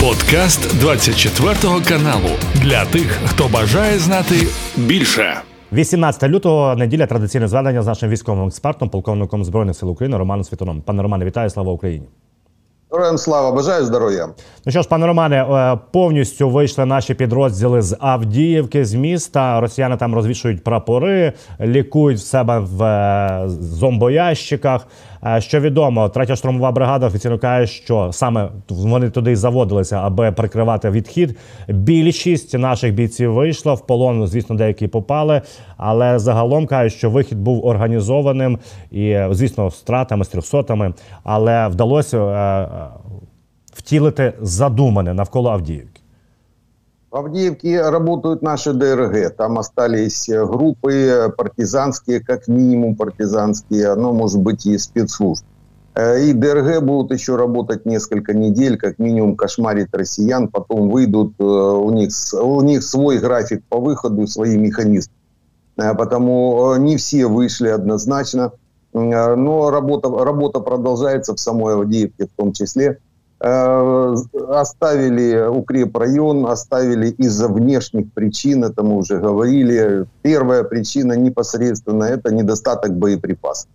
Подкаст 24 каналу для тих, хто бажає знати більше. 18 лютого неділя традиційне зведення з нашим військовим експертом, полковником збройних сил України Романом Світоном. Пане Романе, вітаю, слава Україні. Героям слава, бажаю здоров'я. Ну що ж, пане Романе, е, повністю вийшли наші підрозділи з Авдіївки з міста. Росіяни там розвішують прапори, лікують в себе в е, зомбоящиках. Е, що відомо, третя штурмова бригада офіційно каже, що саме вони туди заводилися, аби прикривати відхід. Більшість наших бійців вийшла в полон. Звісно, деякі попали, але загалом кажуть, що вихід був організованим і, звісно, стратами з трьохсотами, але вдалося втілити задумане навколо Авдіївки. В Авдеевке работают наши ДРГ. Там остались группы партизанские, как минимум партизанские, но может быть и спецслужб. И ДРГ будут еще работать несколько недель, как минимум кошмарить россиян, потом выйдут, у них, у них свой график по выходу, свои механизмы. Потому не все вышли однозначно, но работа, работа продолжается в самой Авдеевке в том числе. Э, оставили укрепрайон, оставили из-за внешних причин, это мы уже говорили. Первая причина непосредственно это недостаток боеприпасов.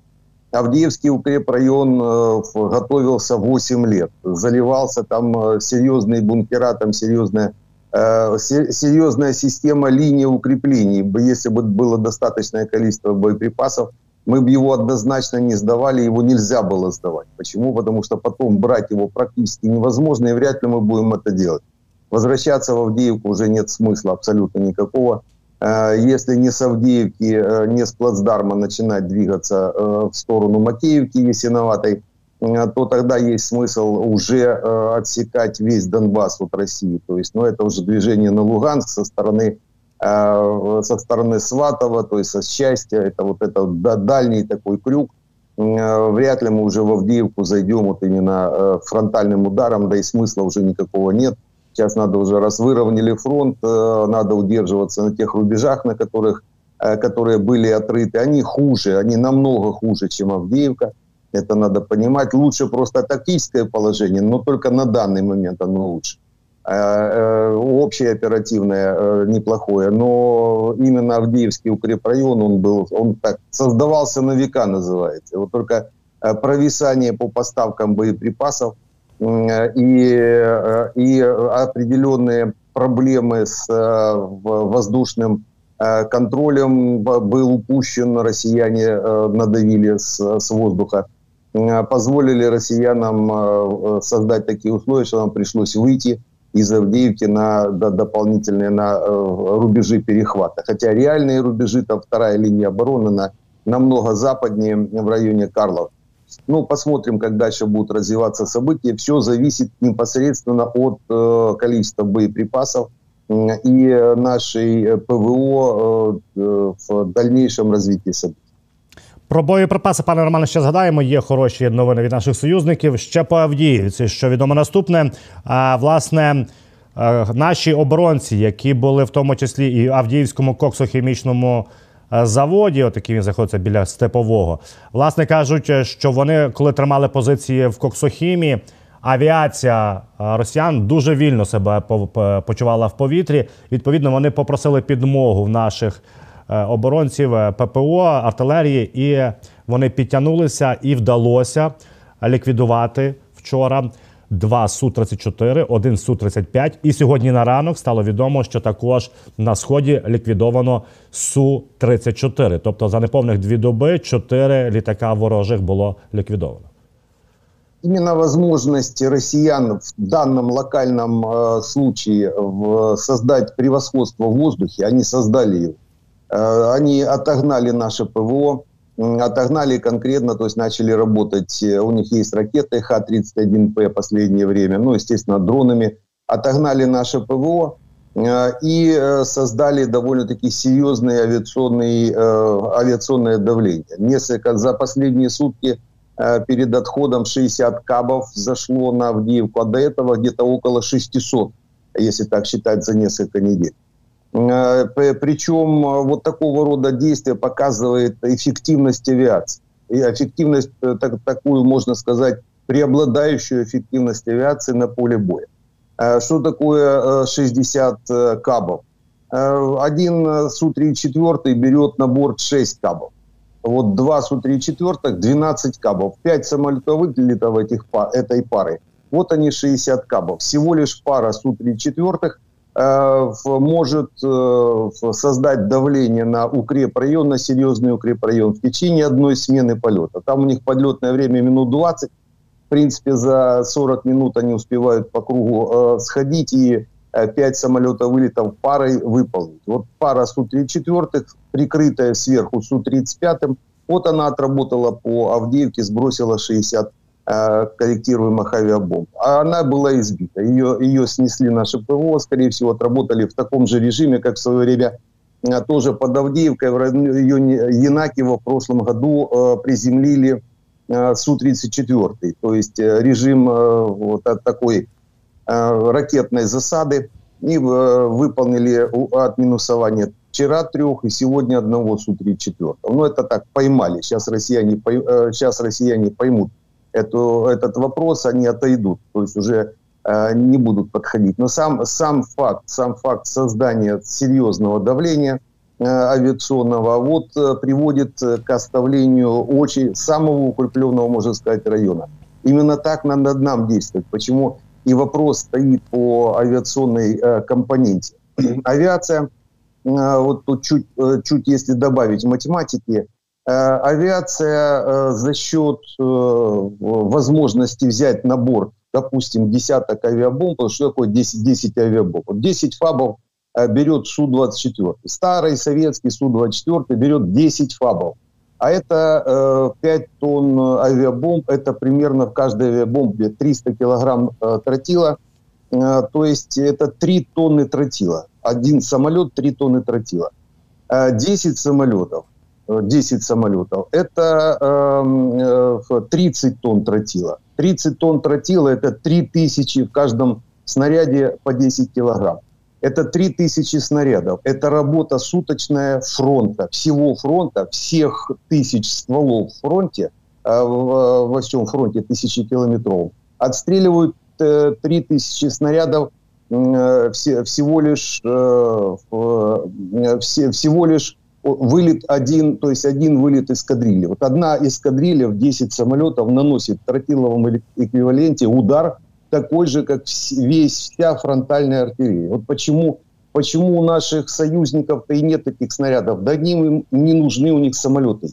Авдеевский укрепрайон э, готовился 8 лет. Заливался там э, серьезные бункера, там серьезная, серьезная система линии укреплений. Если бы было достаточное количество боеприпасов, мы бы его однозначно не сдавали, его нельзя было сдавать. Почему? Потому что потом брать его практически невозможно, и вряд ли мы будем это делать. Возвращаться в Авдеевку уже нет смысла абсолютно никакого. Э, если не с Авдеевки, э, не с плацдарма начинать двигаться э, в сторону Макеевки Ясиноватой, то тогда есть смысл уже отсекать весь Донбасс от России. То есть, ну, это уже движение на Луганск со стороны со стороны Сватова, то есть со счастья, это вот это дальний такой крюк. Э, вряд ли мы уже в Авдеевку зайдем вот именно э, фронтальным ударом, да и смысла уже никакого нет. Сейчас надо уже, раз выровняли фронт, надо удерживаться на тех рубежах, на которых, которые были отрыты. Они хуже, они намного хуже, чем Авдеевка. Это надо понимать. Лучше просто тактическое положение, но только на данный момент оно лучше. Э, э, общее оперативное э, неплохое, но именно Авдеевский укрепрайон, он был, он так создавался на века, называется. Вот только провисание по поставкам боеприпасов и, и определенные проблемы с воздушным контролем был упущен, россияне надавили с, с воздуха, позволили россиянам создать такие условия, что нам пришлось выйти из Авдеевки на да, дополнительные на э, рубежи перехвата. Хотя реальные рубежи, там вторая линия обороны на, намного западнее в районе Карлов. Ну, посмотрим, как дальше будут развиваться события. Все зависит непосредственно от э, количества боеприпасов и нашей ПВО э, в дальнейшем развитии событий. Про боєприпаси, пане Романе, ще згадаємо. Є хороші новини від наших союзників. Ще по Авдіївці, що відомо наступне. А власне наші оборонці, які були в тому числі і в Авдіївському коксохімічному заводі, отакий він знаходиться біля степового, власне кажуть, що вони, коли тримали позиції в Коксохімії, авіація росіян дуже вільно себе почувала в повітрі. Відповідно, вони попросили підмогу в наших. Е, оборонців е, ППО, артилерії, і вони підтягнулися і вдалося ліквідувати вчора. Два су 34 один су 35 І сьогодні на ранок стало відомо, що також на сході ліквідовано су 34 Тобто за неповних дві доби чотири літака ворожих було ліквідовано. Именно возможность россиян в данном локальном э, случае в, создать превосходство в воздухе, они создали его. Э, они отогнали наше ПВО, отогнали конкретно, то есть начали работать, э, у них есть ракеты Х-31П последнее время, ну, естественно, дронами, отогнали наше ПВО э, и создали довольно-таки серьезное авиационное, авиационное давление. Несколько за последние сутки перед отходом 60 кабов зашло на Авдеевку, а до этого где-то около 600, если так считать, за несколько недель. Э, Причем э, вот такого рода действия показывает эффективность авиации. И эффективность, э, так, такую можно сказать, преобладающую эффективность авиации на поле боя. Что такое 60 кабов? Один Су-34 берет на борт 6 кабов. Вот два Су-34, 12 кабов. 5 самолетов вылетов этих, этой пары. Вот они 60 кабов. Всего лишь пара Су-34 э, может э, создать давление на укрепрайон, на серьезный укрепрайон в течение одной смены полета. Там у них подлетное время минут 20. В принципе, за 40 минут они успевают по кругу э, сходить и 5 самолетов вылетов парой выполнить. Вот пара Су-34, прикрытая сверху Су-35, вот она отработала по Авдеевке, сбросила 60 э, корректируемых авиабомб. А она была избита. Ее, ее снесли наши ПВО, скорее всего, отработали в таком же режиме, как в свое время э, тоже под Авдеевкой, в районе Янакиева в прошлом году э, приземлили э, Су-34. То есть э, режим э, вот такой э, ракетной засады. И э, выполнили отминусование вчера трех и сегодня одного Су-34. Ну, это так, поймали. Сейчас россияне, сейчас э, россияне поймут эту, этот вопрос, они отойдут. То есть уже э, не будут подходить. Но сам, сам, факт, сам факт создания серьезного давления э, авиационного вот э, приводит к оставлению очень самого укрепленного, можно сказать, района. Именно так надо нам действовать. Почему и вопрос стоит по авиационной э, компоненте. Авиация Э, вот тут чуть, э, чуть если добавить математики, э, авиация за счет возможности взять на борт, допустим, десяток авиабомб, что такое 10, 10 авиабомб? 10 фабов берет Су-24. Старый советский Су-24 берет 10 фабов. А это 5 тонн авиабомб, это примерно в каждой авиабомбе 300 килограмм тротила, то есть это 3 тонны тротила один самолет, 3 тонны тротила. 10 э, самолетов, 10 э, самолетов, это 30 эм, э, тонн тротила. 30 тонн тротила – это 3000 в каждом снаряде по 10 килограмм. Это 3000 снарядов. Это работа суточная фронта, всего фронта, всех тысяч стволов в фронте, во всем фронте тысячи километров. Отстреливают 3000 снарядов Э, все, всего лишь э, э, все, всего лишь вылет один, то есть один вылет эскадрильи. Вот одна эскадрилья в 10 самолетов наносит в тротиловом эквиваленте удар такой же, как весь, вся фронтальная артиллерия. Вот почему, почему у наших союзников-то и нет таких снарядов? Да им не нужны у них самолеты.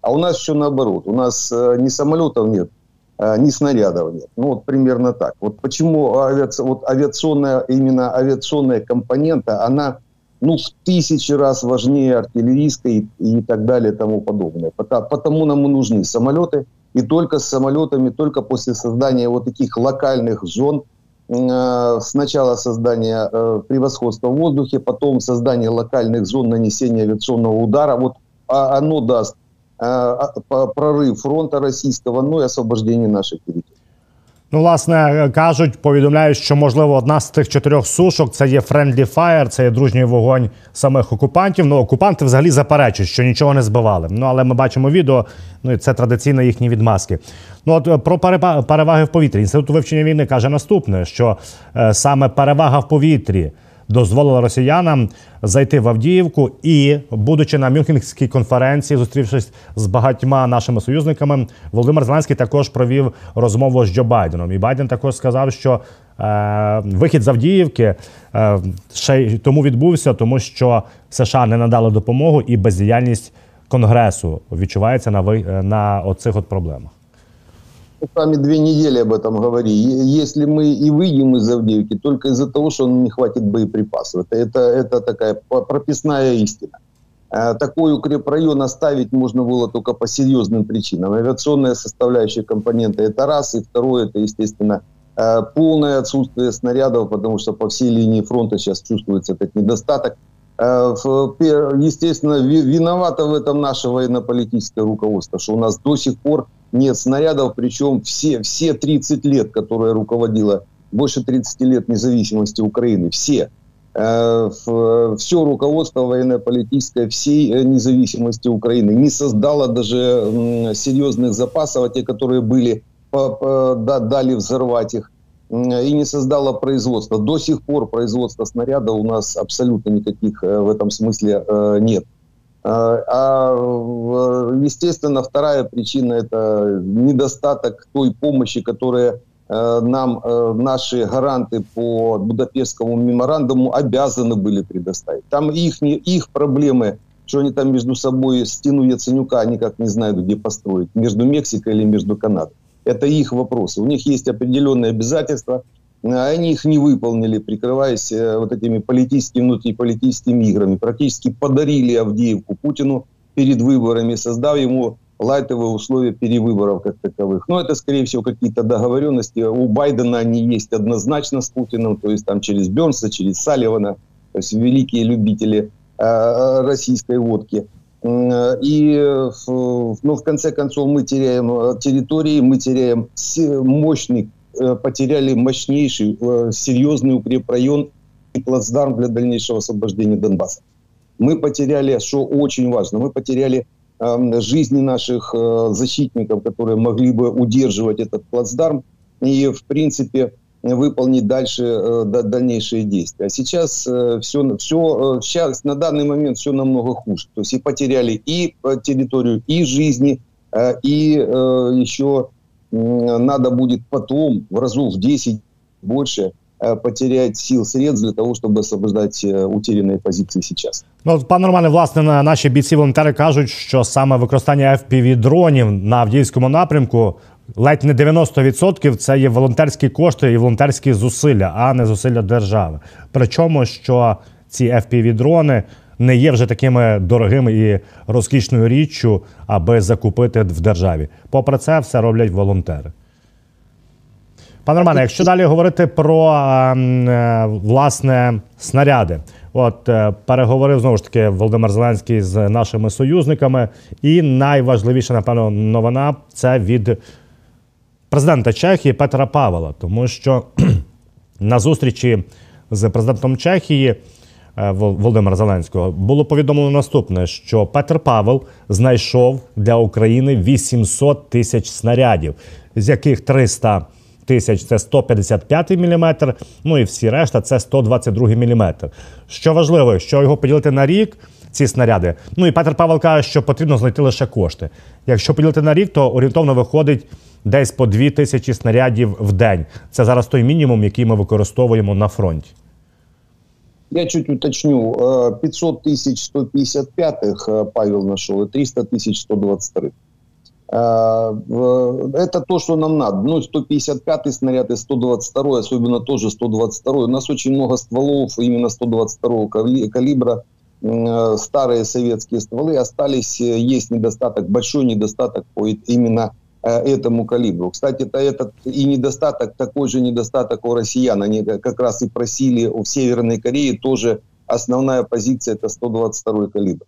А у нас все наоборот. У нас э, ни самолетов нет, Э, ни снарядов нет. Ну, вот примерно так. Вот почему авиаци... вот авиационная, именно авиационная компонента, она ну, в тысячи раз важнее артиллерийской и, и так далее и тому подобное. Потому, потому нам и нужны самолеты, и только с самолетами, только после создания вот таких локальных зон, э, сначала создания э, превосходства в воздухе, потом создание локальных зон нанесения авиационного удара, вот а, оно даст Э, прорив фронту російського, ну і освобождення наших територій. Ну, власне, кажуть, повідомляють, що можливо одна з тих чотирьох сушок це є friendly fire, це є дружній вогонь самих окупантів. Ну, окупанти взагалі заперечують, що нічого не збивали. Ну, але ми бачимо відео, ну і це традиційно їхні відмазки. Ну, от про переваги в повітрі. Інститут вивчення війни каже наступне: що е, саме перевага в повітрі дозволила росіянам зайти в Авдіївку і, будучи на Мюнхенській конференції, зустрівшись з багатьма нашими союзниками, Володимир Зеленський також провів розмову з Джо Байденом. І Байден також сказав, що е, вихід з Авдіївки е, ще й тому відбувся, тому що США не надали допомогу і бездіяльність Конгресу відчувається на ви на оцих от проблемах. Сами две недели об этом говорили. Если мы и выйдем из Авдеевки, только из-за того, что не хватит боеприпасов. Это, это, это такая прописная истина. Э, такой укрепрайон оставить можно было только по серьезным причинам. Авиационная составляющая компонента – это раз. И второе – это, естественно, э, полное отсутствие снарядов, потому что по всей линии фронта сейчас чувствуется этот недостаток. Э, естественно, виновато в этом наше военно-политическое руководство, что у нас до сих пор нет снарядов, причем все, все 30 лет, которые руководила, больше 30 лет независимости Украины, все, э, все руководство военно-политическое всей э, независимости Украины не создало даже серьезных запасов, а те, которые были, дали взорвать их. И не создало производство. До сих пор производства снаряда у нас абсолютно никаких в этом смысле нет. А, естественно, вторая причина – это недостаток той помощи, которая нам наши гаранты по Будапештскому меморандуму обязаны были предоставить. Там их, их проблемы что они там между собой стену Яценюка никак не знают, где построить, между Мексикой или между Канадой. Это их вопросы. У них есть определенные обязательства, а они их не выполнили, прикрываясь э, вот этими политическими, внутриполитическими играми. Практически подарили Авдеевку Путину перед выборами, создав ему лайтовые условия перевыборов как таковых. Но это, скорее всего, какие-то договоренности. У Байдена они есть однозначно с Путиным, то есть там через Бернса, через Салливана, то есть великие любители Э, российской водки. И ну, в конце концов мы теряем э, территории, мы теряем мощный, э, потеряли мощнейший, серьезный укрепрайон и плацдарм для дальнейшего освобождения Донбасса. Мы потеряли, что очень важно, мы потеряли эм, жизни наших защитников, которые могли бы удерживать этот плацдарм. И, в принципе, выполнить дальше э, дальнейшие действия. А сейчас все, все, сейчас на данный момент все намного хуже. То есть и потеряли и э, территорию, и жизни, э, и еще надо будет потом в разу в 10 больше потерять сил средств для того, щоб освобождати утеряні позиції зараз. Ну пане Романе, власне, наші бійці волонтери кажуть, що саме використання fpv дронів на Авдіївському напрямку ледь не 90% це є волонтерські кошти і волонтерські зусилля, а не зусилля держави. Причому що ці fpv дрони не є вже такими дорогими і розкішною річчю, аби закупити в державі. Попри це, все роблять волонтери. Пане Романе, якщо далі говорити про е, власне снаряди, от е, переговорив знову ж таки Володимир Зеленський з нашими союзниками, і найважливіша, напевно, новина це від президента Чехії Петра Павла, тому що на зустрічі з президентом Чехії е, Володимира Зеленського було повідомлено наступне: що Петр Павел знайшов для України 800 тисяч снарядів, з яких 300 Тисяч це 155 мм, ну і всі решта це 122 мм. Що важливо, що його поділити на рік, ці снаряди. Ну і Петр Павел каже, що потрібно знайти лише кошти. Якщо поділити на рік, то орієнтовно виходить десь по 2 тисячі снарядів в день. Це зараз той мінімум, який ми використовуємо на фронті. Я чуть уточню. 500 тысяч 155-х Павел нашел и 300 тысяч 123 Это то, что нам надо. Ну, 155-й снаряд и 122 особенно тоже 122 У нас очень много стволов именно 122 калибра. Старые советские стволы остались. Есть недостаток, большой недостаток по именно Э, этому калибру. Кстати, это этот и недостаток, такой же недостаток у россиян. Они как раз и просили в Северной Корее тоже основная позиция это 122 калибр.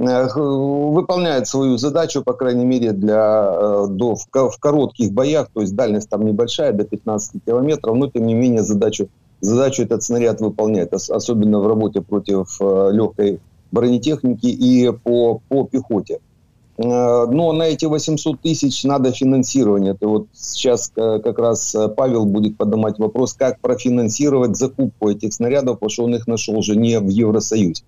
Э, выполняет свою задачу, по крайней мере, для, э, до, в, в коротких боях, то есть дальность там небольшая, до 15 километров, но тем не менее задачу, задачу этот снаряд выполняет, особенно в работе против легкой бронетехники и по, по пехоте. Э, но на эти 800 тысяч надо финансирование. Это вот сейчас э, как раз э, Павел будет поднимать вопрос, как профинансировать закупку этих снарядов, потому что он их нашел уже не в Евросоюзе.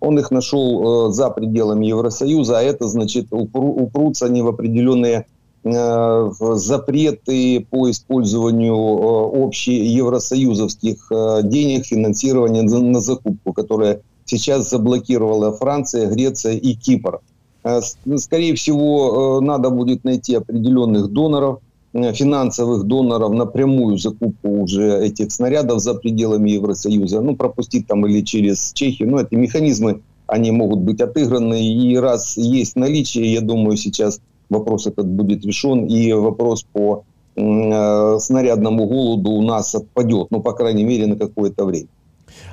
Он их нашел за пределами Евросоюза, а это значит упрутся они в определенные запреты по использованию общеевросоюзовских денег финансирования на закупку, которое сейчас заблокировала Франция, Греция и Кипр. Э, скорее всего, э, надо будет найти определенных доноров, э, финансовых доноров напрямую закупку уже этих снарядов за пределами Евросоюза, ну, пропустить там или через Чехию. Ну, эти механизмы, они могут быть отыграны. И раз есть наличие, я думаю, сейчас вопрос этот будет решен. И вопрос по снарядному голоду у нас отпадет, ну, по крайней мере, на какое-то время.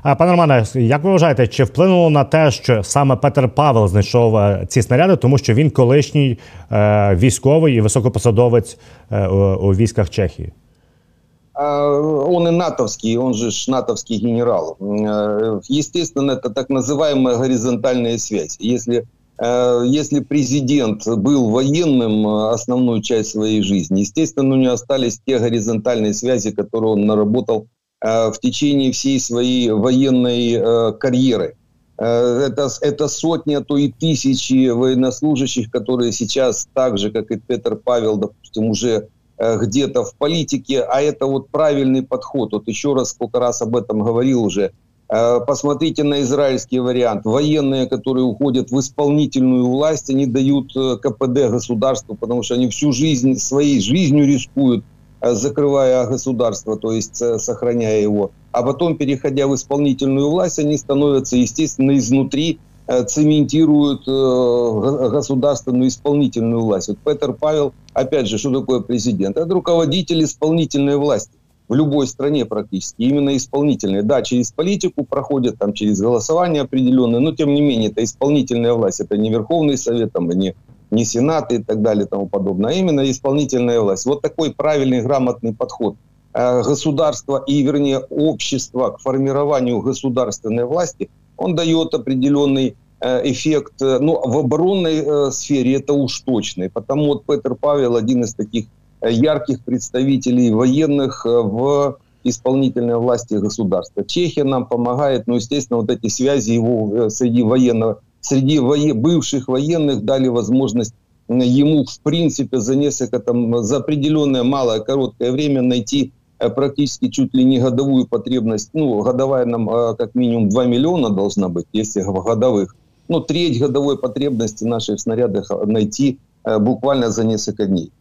Пане Романе, як ви вважаєте, чи вплинуло на те, що саме Петер Павел знайшов е, ці снаряди, тому що він колишній е, військовий і високопосадовець е, у, у військах Чехії? Он и натовский, он же ж натовский генерал. Естественно, это так называемая горизонтальная связь. Если если президент был военным основную часть своей жизни, естественно, у него остались те горизонтальные связи, которые он наработал в течение всей своей военной карьеры. Это, это сотни, а то и тысячи военнослужащих, которые сейчас, так же, как и Петр Павел, допустим, уже где-то в политике, а это вот правильный подход. Вот еще раз, сколько раз об этом говорил уже, Э, посмотрите на израильский вариант. Военные, которые уходят в исполнительную власть, они дают э, КПД государству, потому что они всю жизнь, своей жизнью рискуют, э, закрывая государство, то есть сохраняя его. А потом, переходя в исполнительную власть, они становятся, естественно, изнутри цементируют государственную исполнительную власть. Вот Петр Павел, опять же, что такое президент? Это руководитель исполнительной власти в любой стране практически, именно исполнительные. Да, через политику проходят, там, через голосование определенное, но тем не менее это исполнительная власть, это не Верховный Совет, там, не, не Сенат и так далее и тому подобное, а именно исполнительная власть. Вот такой правильный, грамотный подход э, государства и, вернее, общества к формированию государственной власти, он дает определенный э, эффект, э, ну, в оборонной сфере это уж точно. потому вот Петр Павел один из таких ярких представителей военных э, в исполнительной власти государства. Чехия нам помогает, но, естественно, вот эти связи его э, среди военного, среди бывших военных дали возможность ему, в принципе, за несколько, там, за определенное малое, короткое время найти э, практически чуть ли не годовую потребность. Ну, годовая нам как минимум 2 миллиона должна быть, если годовых. Ну, треть годовой потребности наших снарядах найти буквально за несколько дней.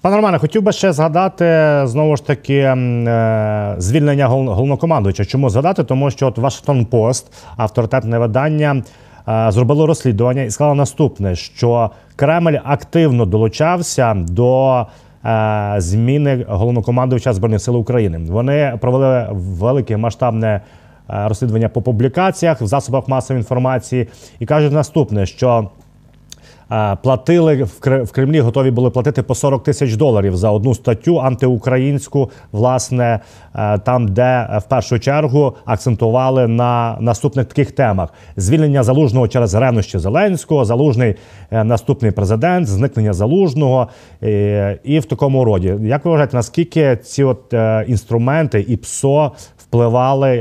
Пане Романе, хотів би ще згадати знову ж таки звільнення головнокомандуюча. Чому згадати? Тому що от Вашингтон Пост, авторитетне видання, зробило розслідування і сказало наступне: що Кремль активно долучався до е, зміни головнокомандувача збройних сил України. Вони провели велике масштабне розслідування по публікаціях в засобах масової інформації і кажуть наступне, що платили в Кремлі, готові були платити по 40 тисяч доларів за одну статтю антиукраїнську, власне, е, там, де е, в першу чергу акцентували на наступних таких темах: звільнення залужного через ревнощі Зеленського, залужний е, наступний президент, зникнення залужного і в такому роді. Як ви вважаєте, наскільки ці от інструменти і ПСО впливали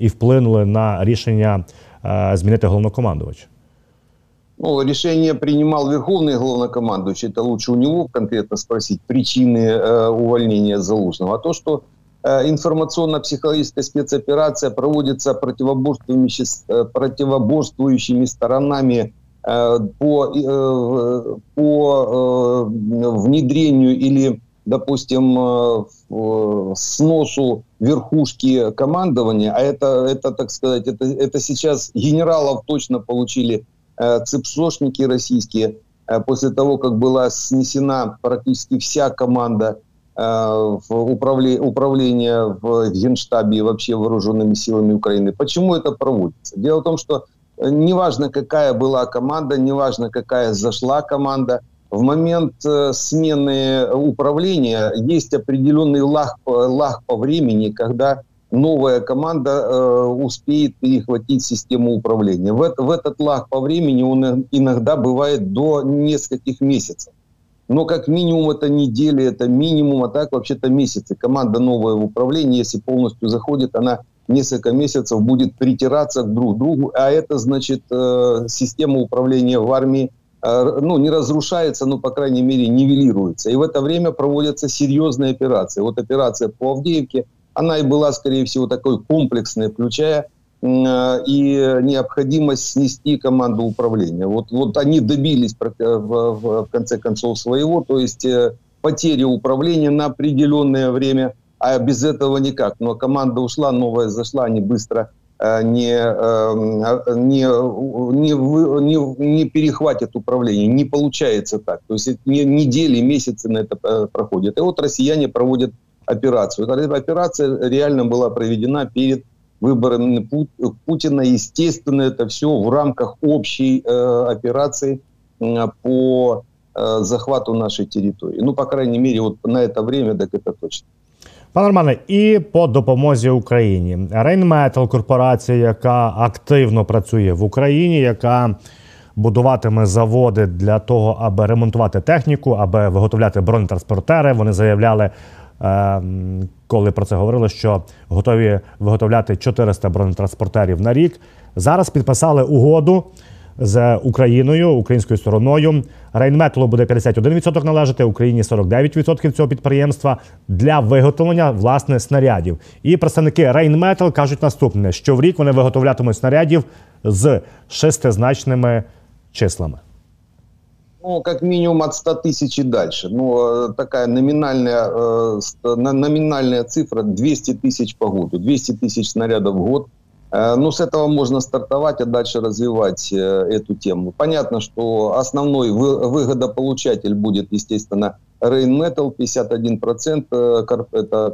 і вплинули на рішення змінити головнокомандувача? Ну, решение принимал Верховный главнокомандующий, это лучше у него конкретно спросить причины э, увольнения Залужного. А то, что э, информационно-психологическая спецоперация проводится противоборствующими, э, противоборствующими сторонами э, по, э, по э, внедрению или, допустим, э, сносу верхушки командования, а это, это так сказать, это, это сейчас генералов точно получили Э, цепсошники российские, э, после того, как была снесена практически вся команда э, в управле, в Генштабе и вообще вооруженными силами Украины. Почему это проводится? Дело в том, что неважно, какая была команда, неважно, какая зашла команда, в момент смены управления есть определенный лаг, лаг по времени, когда новая команда э, успеет перехватить систему управления. В, в этот лаг по времени он иногда бывает до нескольких месяцев. Но как минимум это недели, это минимум, а так вообще-то месяцы. Команда новая в управлении, если полностью заходит, она несколько месяцев будет притираться к друг другу, а это значит э, система управления в армии э, ну, не разрушается, но, по крайней мере, нивелируется. И в это время проводятся серьезные операции. Вот операция по Авдеевке – она и была, скорее всего, такой комплексной, включая э, и необходимость снести команду управления. Вот, вот они добились в, в, в конце концов своего, то есть э, потери управления на определенное время, а без этого никак. Но команда ушла, новая зашла, они быстро э, не, не, не, не, не перехватят управление. Не получается так. То есть недели, месяцы на это проходят. И вот россияне проводят операцию. Эта операция реально была проведена перед выборами Путина. Естественно, это все в рамках общей э, операции э, по э, захвату нашей территории. Ну, по крайней мере, вот на это время, так это точно. Пане Романе, і по допомозі Україні Рейнметал корпорація, яка активно працює в Україні, яка будуватиме заводи для того, аби ремонтувати техніку, аби виготовляти бронетранспортери. Вони заявляли, е, коли про це говорили, що готові виготовляти 400 бронетранспортерів на рік. Зараз підписали угоду з Україною, українською стороною. Рейнметалу буде 51% належати, Україні 49% цього підприємства для виготовлення власне снарядів. І представники Рейнметал кажуть наступне: що в рік вони виготовлятимуть снарядів з шестизначними числами. Ну, как минимум от 100 тысяч и дальше. Ну, э, такая номинальная, э, номинальная цифра 200 тысяч по году. 200 тысяч снарядов в год – Э, ну, с этого можно стартовать, а дальше развивать э, эту тему. Понятно, что основной выгодополучатель будет, естественно, Rainmetal, 51% э, это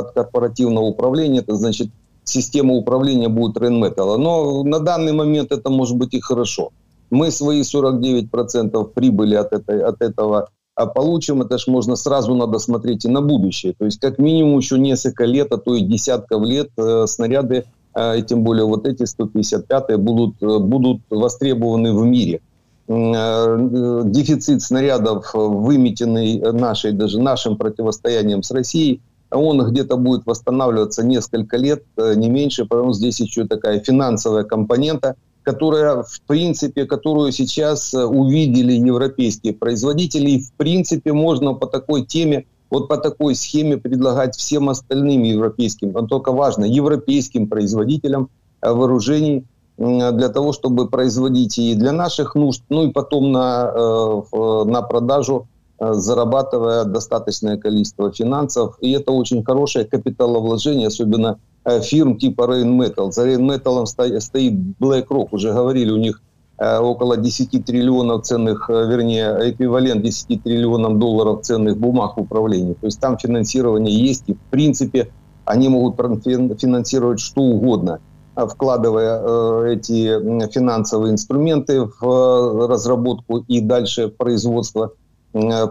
от корпоративного управления, это значит, система управления будет Rainmetal. Но на данный момент это может быть и хорошо. Мы свои 49% прибыли от, этой, от этого а получим, это же можно сразу надо смотреть и на будущее. То есть как минимум еще несколько лет, а то и десятков лет снаряды и тем более вот эти 155-е будут, э, будут востребованы в мире. Э, дефицит снарядов, выметенный нашей, даже нашим противостоянием с Россией, он где-то будет восстанавливаться несколько лет, э, не меньше, потому что здесь еще такая финансовая компонента, которая, в принципе, которую сейчас увидели европейские производители, и, в принципе, можно по такой теме вот по такой схеме предлагать всем остальным европейским, но только важно, европейским производителям э, вооружений для того, чтобы производить и для наших нужд, ну и потом на, э, на продажу, э, зарабатывая достаточное количество финансов. И это очень хорошее капиталовложение, особенно фирм типа Rainmetal. За Rainmetal стоит BlackRock, уже говорили, у них около 10 триллионов ценных, вернее, эквивалент 10 триллионам долларов ценных бумаг в управлении. То есть там финансирование есть, и в принципе они могут финансировать что угодно, вкладывая эти финансовые инструменты в разработку и дальше производство,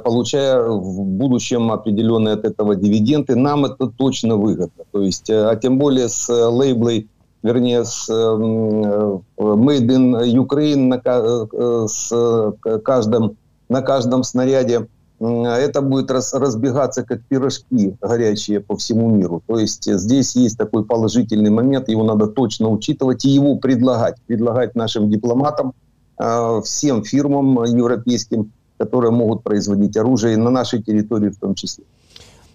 получая в будущем определенные от этого дивиденды. Нам это точно выгодно. То есть, а тем более с лейблой вернее, с э, Made in Ukraine на, э, с каждым, на каждом снаряде, это будет раз, разбегаться как пирожки горячие по всему миру. То есть здесь есть такой положительный момент, его надо точно учитывать и его предлагать. Предлагать нашим дипломатам, э, всем фирмам европейским, которые могут производить оружие на нашей территории в том числе.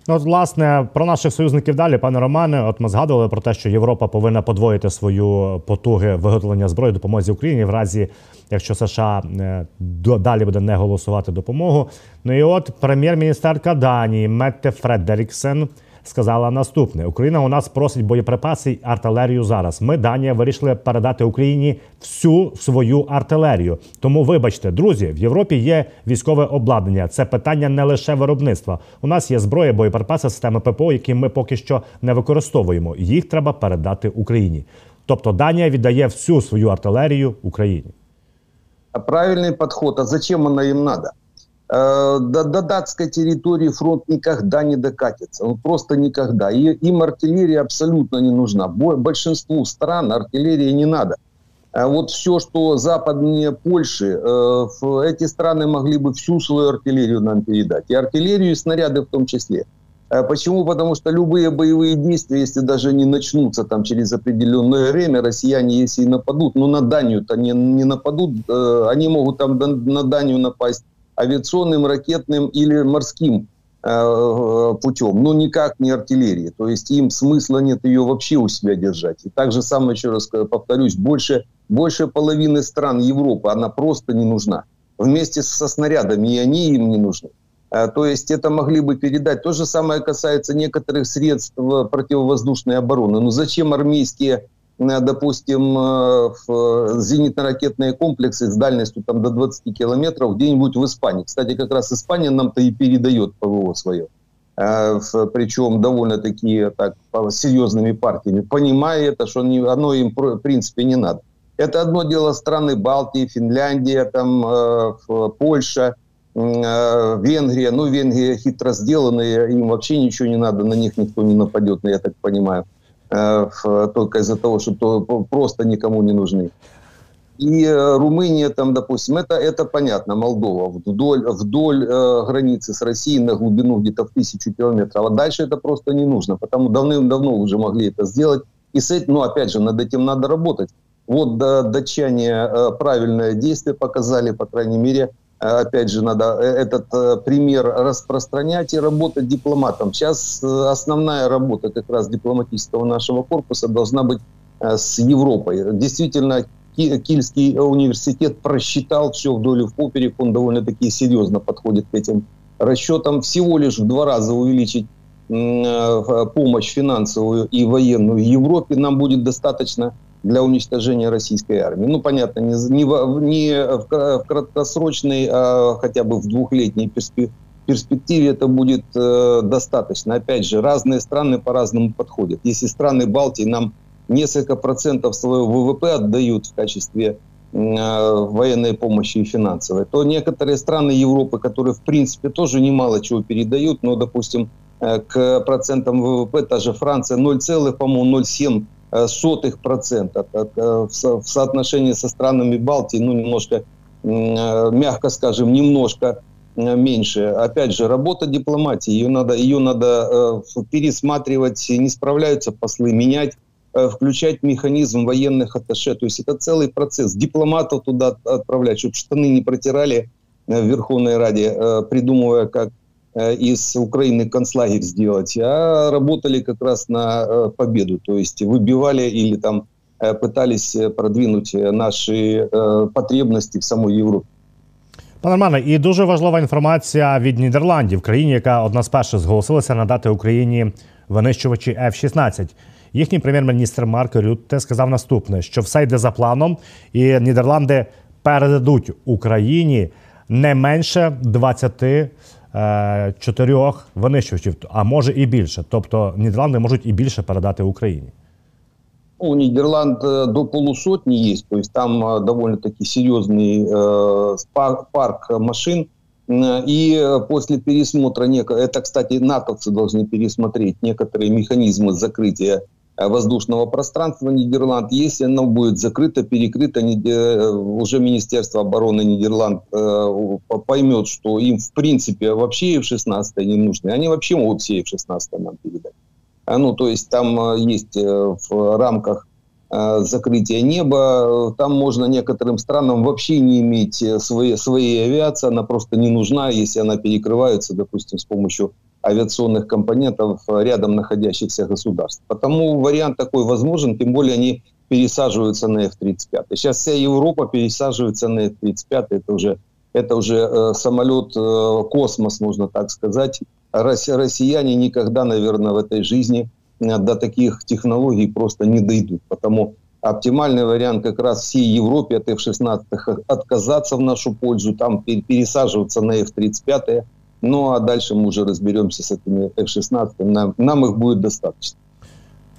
Ну, от, власне, про наших союзників далі, пане Романе, от ми згадували про те, що Європа повинна подвоїти свою потуги виготовлення зброї допомозі Україні в разі, якщо США е, далі буде не голосувати допомогу. Ну і от прем'єр-міністерка Данії Метте Фредеріксен сказала наступне: Україна у нас просить боєприпаси й артилерію зараз. Ми Данія вирішили передати Україні всю свою артилерію. Тому, вибачте, друзі, в Європі є військове обладнання. Це питання не лише виробництва. У нас є зброя, боєприпаси, системи ППО, які ми поки що не використовуємо. Їх треба передати Україні. Тобто Данія віддає всю свою артилерію Україні. Правильний підход. А зачем вона їм треба? Э, до, до датской территории фронт никогда не докатится. Он просто никогда. И, им артиллерия абсолютно не нужна. Большинству стран артиллерии не надо. А вот все, что западнее Польши, э, эти страны могли бы всю свою артиллерию нам передать. И артиллерию, и снаряды в том числе. А почему? Потому что любые боевые действия, если даже не начнутся там через определенное время, россияне, если и нападут, ну на Данию-то не, не нападут, э, они могут там на Данию напасть авиационным, ракетным или морским э, путем, но никак не артиллерии. То есть им смысла нет ее вообще у себя держать. И так же самое, еще раз повторюсь, больше, больше половины стран Европы, она просто не нужна. Вместе со снарядами, и они им не нужны. Э, то есть это могли бы передать. То же самое касается некоторых средств противовоздушной обороны. Ну зачем армейские Э, допустим, э, зенитно-ракетные комплексы с дальностью там, до 20 километров где-нибудь в Испании. Кстати, как раз Испания нам-то и передает ПВО свое. Э, причем довольно-таки так, серьезными партиями, понимая это, что оно им в принципе не надо. Это одно дело страны Балтии, Финляндия, там, Польша, Венгрия. Ну, Венгрия хитро сделанные, им вообще ничего не надо, на них никто не нападет, я так понимаю. Э, только из-за того, что то просто никому не нужны. И э, Румыния, там, допустим, это, это понятно, Молдова, вдоль, вдоль э, границы с Россией на глубину где-то в тысячу километров. А дальше это просто не нужно, потому давным-давно уже могли это сделать. И с этим, ну, опять же, над этим надо работать. Вот да, датчане э, правильное действие показали, по крайней мере, опять же, надо э, этот э, пример распространять и работать дипломатом. Сейчас э, основная работа как раз дипломатического нашего корпуса должна быть с Европой. Действительно, Кильский университет просчитал все вдоль и в поперек, он довольно-таки серьезно подходит к этим расчетам. Всего лишь в два раза увеличить помощь финансовую и военную Европе нам будет достаточно для уничтожения российской армии. Ну, понятно, не, не, в, не в краткосрочной, а хотя бы в двухлетней перспективе это будет э, достаточно. Опять же, разные страны по-разному подходят. Если страны Балтии нам несколько процентов своего ВВП отдают в качестве э, военной помощи и финансовой, то некоторые страны Европы, которые в принципе тоже немало чего передают, но, допустим, э, к процентам ВВП, та же Франция 0, по-моему, 0,7 э, сотых процента в соотношении со странами Балтии, ну, немножко, мягко скажем, немножко меньше. Опять же, работа дипломатии, ее надо, ее надо пересматривать, не справляются послы, менять Э, включать механизм военных атташе. То есть это целый процесс. Дипломатов туда отправлять, чтобы штаны не протирали э, в Верховной Раде, э, придумывая, как из Украины концлагерь сделать, а работали как раз на победу. То есть выбивали или там пытались продвинуть наші потребності в самой Європі. Пане Романе, і дуже важлива інформація від Нідерландів, країні, яка одна з перших зголосилася надати Україні винищувачі F-16. Їхній прем'єр-міністр Марк Рютте сказав наступне: що все йде за планом, і Нідерланди передадуть Україні не менше 24 е, винищувачів, а може і більше. Тобто Нідерланди можуть і більше передати Україні. У Нидерланд е, до полусотни есть, то есть там е, довольно-таки серьезный э, парк машин. И после пересмотра, это, кстати, натовцы должны пересмотреть некоторые механизмы закрытия Э, воздушного пространства Нидерланд. Если оно будет закрыто, перекрыто, э, уже Министерство обороны Нидерланд э, поймет, что им в принципе вообще F-16 не нужны. Они вообще могут все F-16 нам передать. А, ну, то есть там есть в рамках закрытия неба, там можно некоторым странам вообще не иметь своей, своей авиации, она просто не нужна, если она перекрывается, допустим, с помощью авиационных компонентов рядом находящихся государств. Потому вариант такой возможен, тем более они пересаживаются на F-35. Сейчас вся Европа пересаживается на F-35, это уже, это уже э, самолет э, космос, можно так сказать. Россияне никогда, наверное, в этой жизни э, до таких технологий просто не дойдут. Потому оптимальный вариант как раз всей Европе от F-16 отказаться в нашу пользу, там пересаживаться на F-35, Ну а дальше мы уже разберемся с этими F-16. Нам, нам их будет достаточно.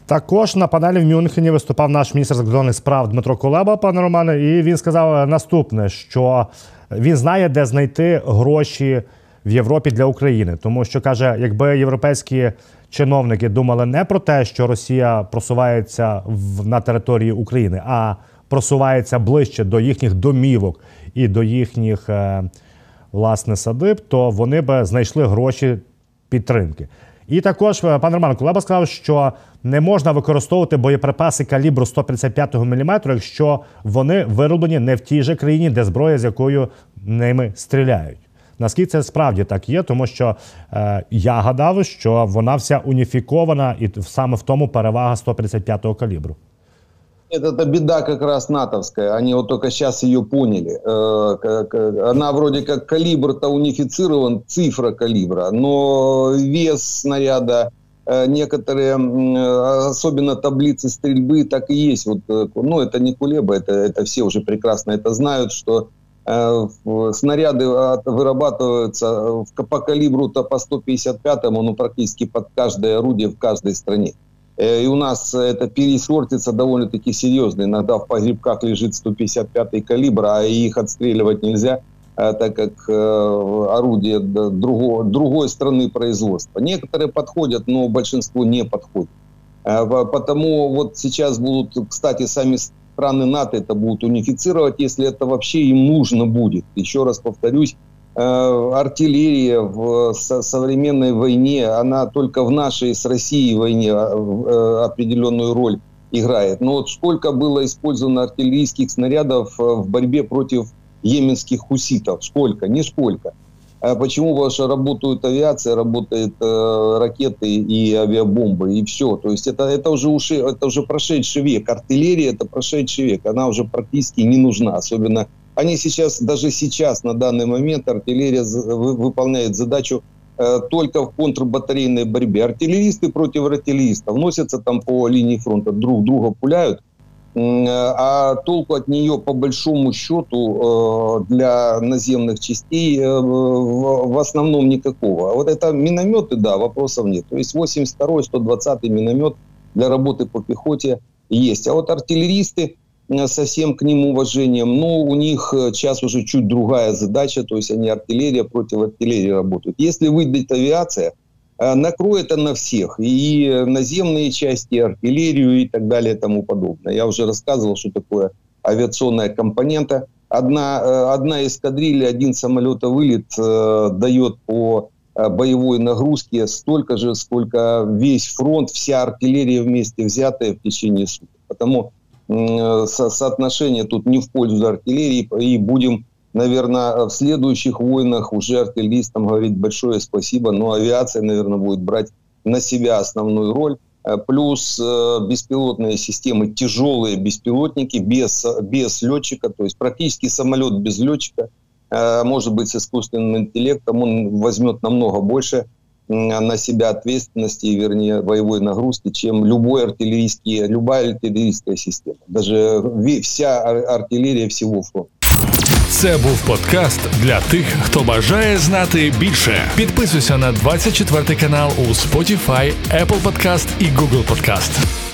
Також на панелі в Мюнхені виступав наш міністр закордонних справ Дмитро Кулеба, пане Романе, і він сказав наступне: що він знає, де знайти гроші в Європі для України, тому що каже, якби європейські чиновники думали не про те, що Росія просувається в, на території України, а просувається ближче до їхніх домівок і до їхніх. Е, власне садиб, то вони би знайшли гроші підтримки. І також е, пан Роман Кулеба сказав, що не можна використовувати боєприпаси калібру 155 мм, якщо вони вироблені не в тій же країні, де зброя, з якою ними стріляють. Наскільки це справді так є, тому що е, я гадав, що вона вся уніфікована, і саме в тому перевага 155-го калібру. Это беда как раз натовская. Они вот только сейчас ее поняли. Э, она вроде как калибр-то унифицирован, цифра калибра, но вес снаряда, э, некоторые, особенно таблицы стрельбы, так и есть. Вот, э, ну, это не Кулеба, это, это все уже прекрасно это знают, что снаряды вырабатываются по калибру-то по 155-му, ну, практически под каждое орудие в каждой стране. Э, и у нас это пересортится довольно-таки серьезно. Иногда в погребках лежит 155-й калибр, а их отстреливать нельзя, э, так как э, орудие другого, другой страны производства. Некоторые подходят, но большинство не подходит. Потому вот сейчас будут, кстати, сами страны НАТО это будут унифицировать, если это вообще им нужно будет. Еще раз повторюсь, артиллерия в современной войне, она только в нашей с Россией войне э, э, определенную роль играет. Но вот сколько было использовано артиллерийских снарядов в борьбе против йеменских хуситов? Сколько? Нисколько. А почему? Потому что работают авиация, работают э, ракеты и авиабомбы, и все. То есть это, это, уже, уши, это уже прошедший век. Артиллерия – это прошедший век. Она уже практически не нужна. Особенно они сейчас, даже сейчас, на данный момент, артиллерия выполняет задачу э, только в контрбатарейной борьбе. Артиллеристы против артиллеристов носятся там по линии фронта, друг друга пуляют – а толку от нее по большому счету э, для наземных частей э, в основном никакого. А вот это минометы, да, вопросов нет. То есть 82-й, 120-й миномет для работы по пехоте есть. А вот артиллеристы э, со всем к ним уважением, но у них сейчас уже чуть другая задача, то есть они артиллерия против артиллерии работают. Если выйдет авиация, Э, накроет она всех. И наземные части, и артиллерию и так далее и тому подобное. Я уже рассказывал, что такое авиационная компонента. Одна, э, одна эскадрилья, один самолетовылет э, дает по э, боевой нагрузке столько же, сколько весь фронт, вся артиллерия вместе взятая в течение суток. Потому э, со соотношение тут не в пользу артиллерии, и будем наверное, в следующих войнах уже артиллеристам говорить большое спасибо, но авиация, наверное, будет брать на себя основную роль. Э, плюс э, беспилотные системы, тяжелые беспилотники без, без летчика, то есть практически самолет без летчика, э, может быть, с искусственным интеллектом, он возьмет намного больше на себя ответственности, вернее, боевой нагрузки, чем любой артиллерийский, любая артиллерийская система. Даже вся артиллерия всего фронта. Це був подкаст для тих, хто бажає знати більше. Підписуйся на 24 канал у Spotify, Apple Podcast і Google Podcast.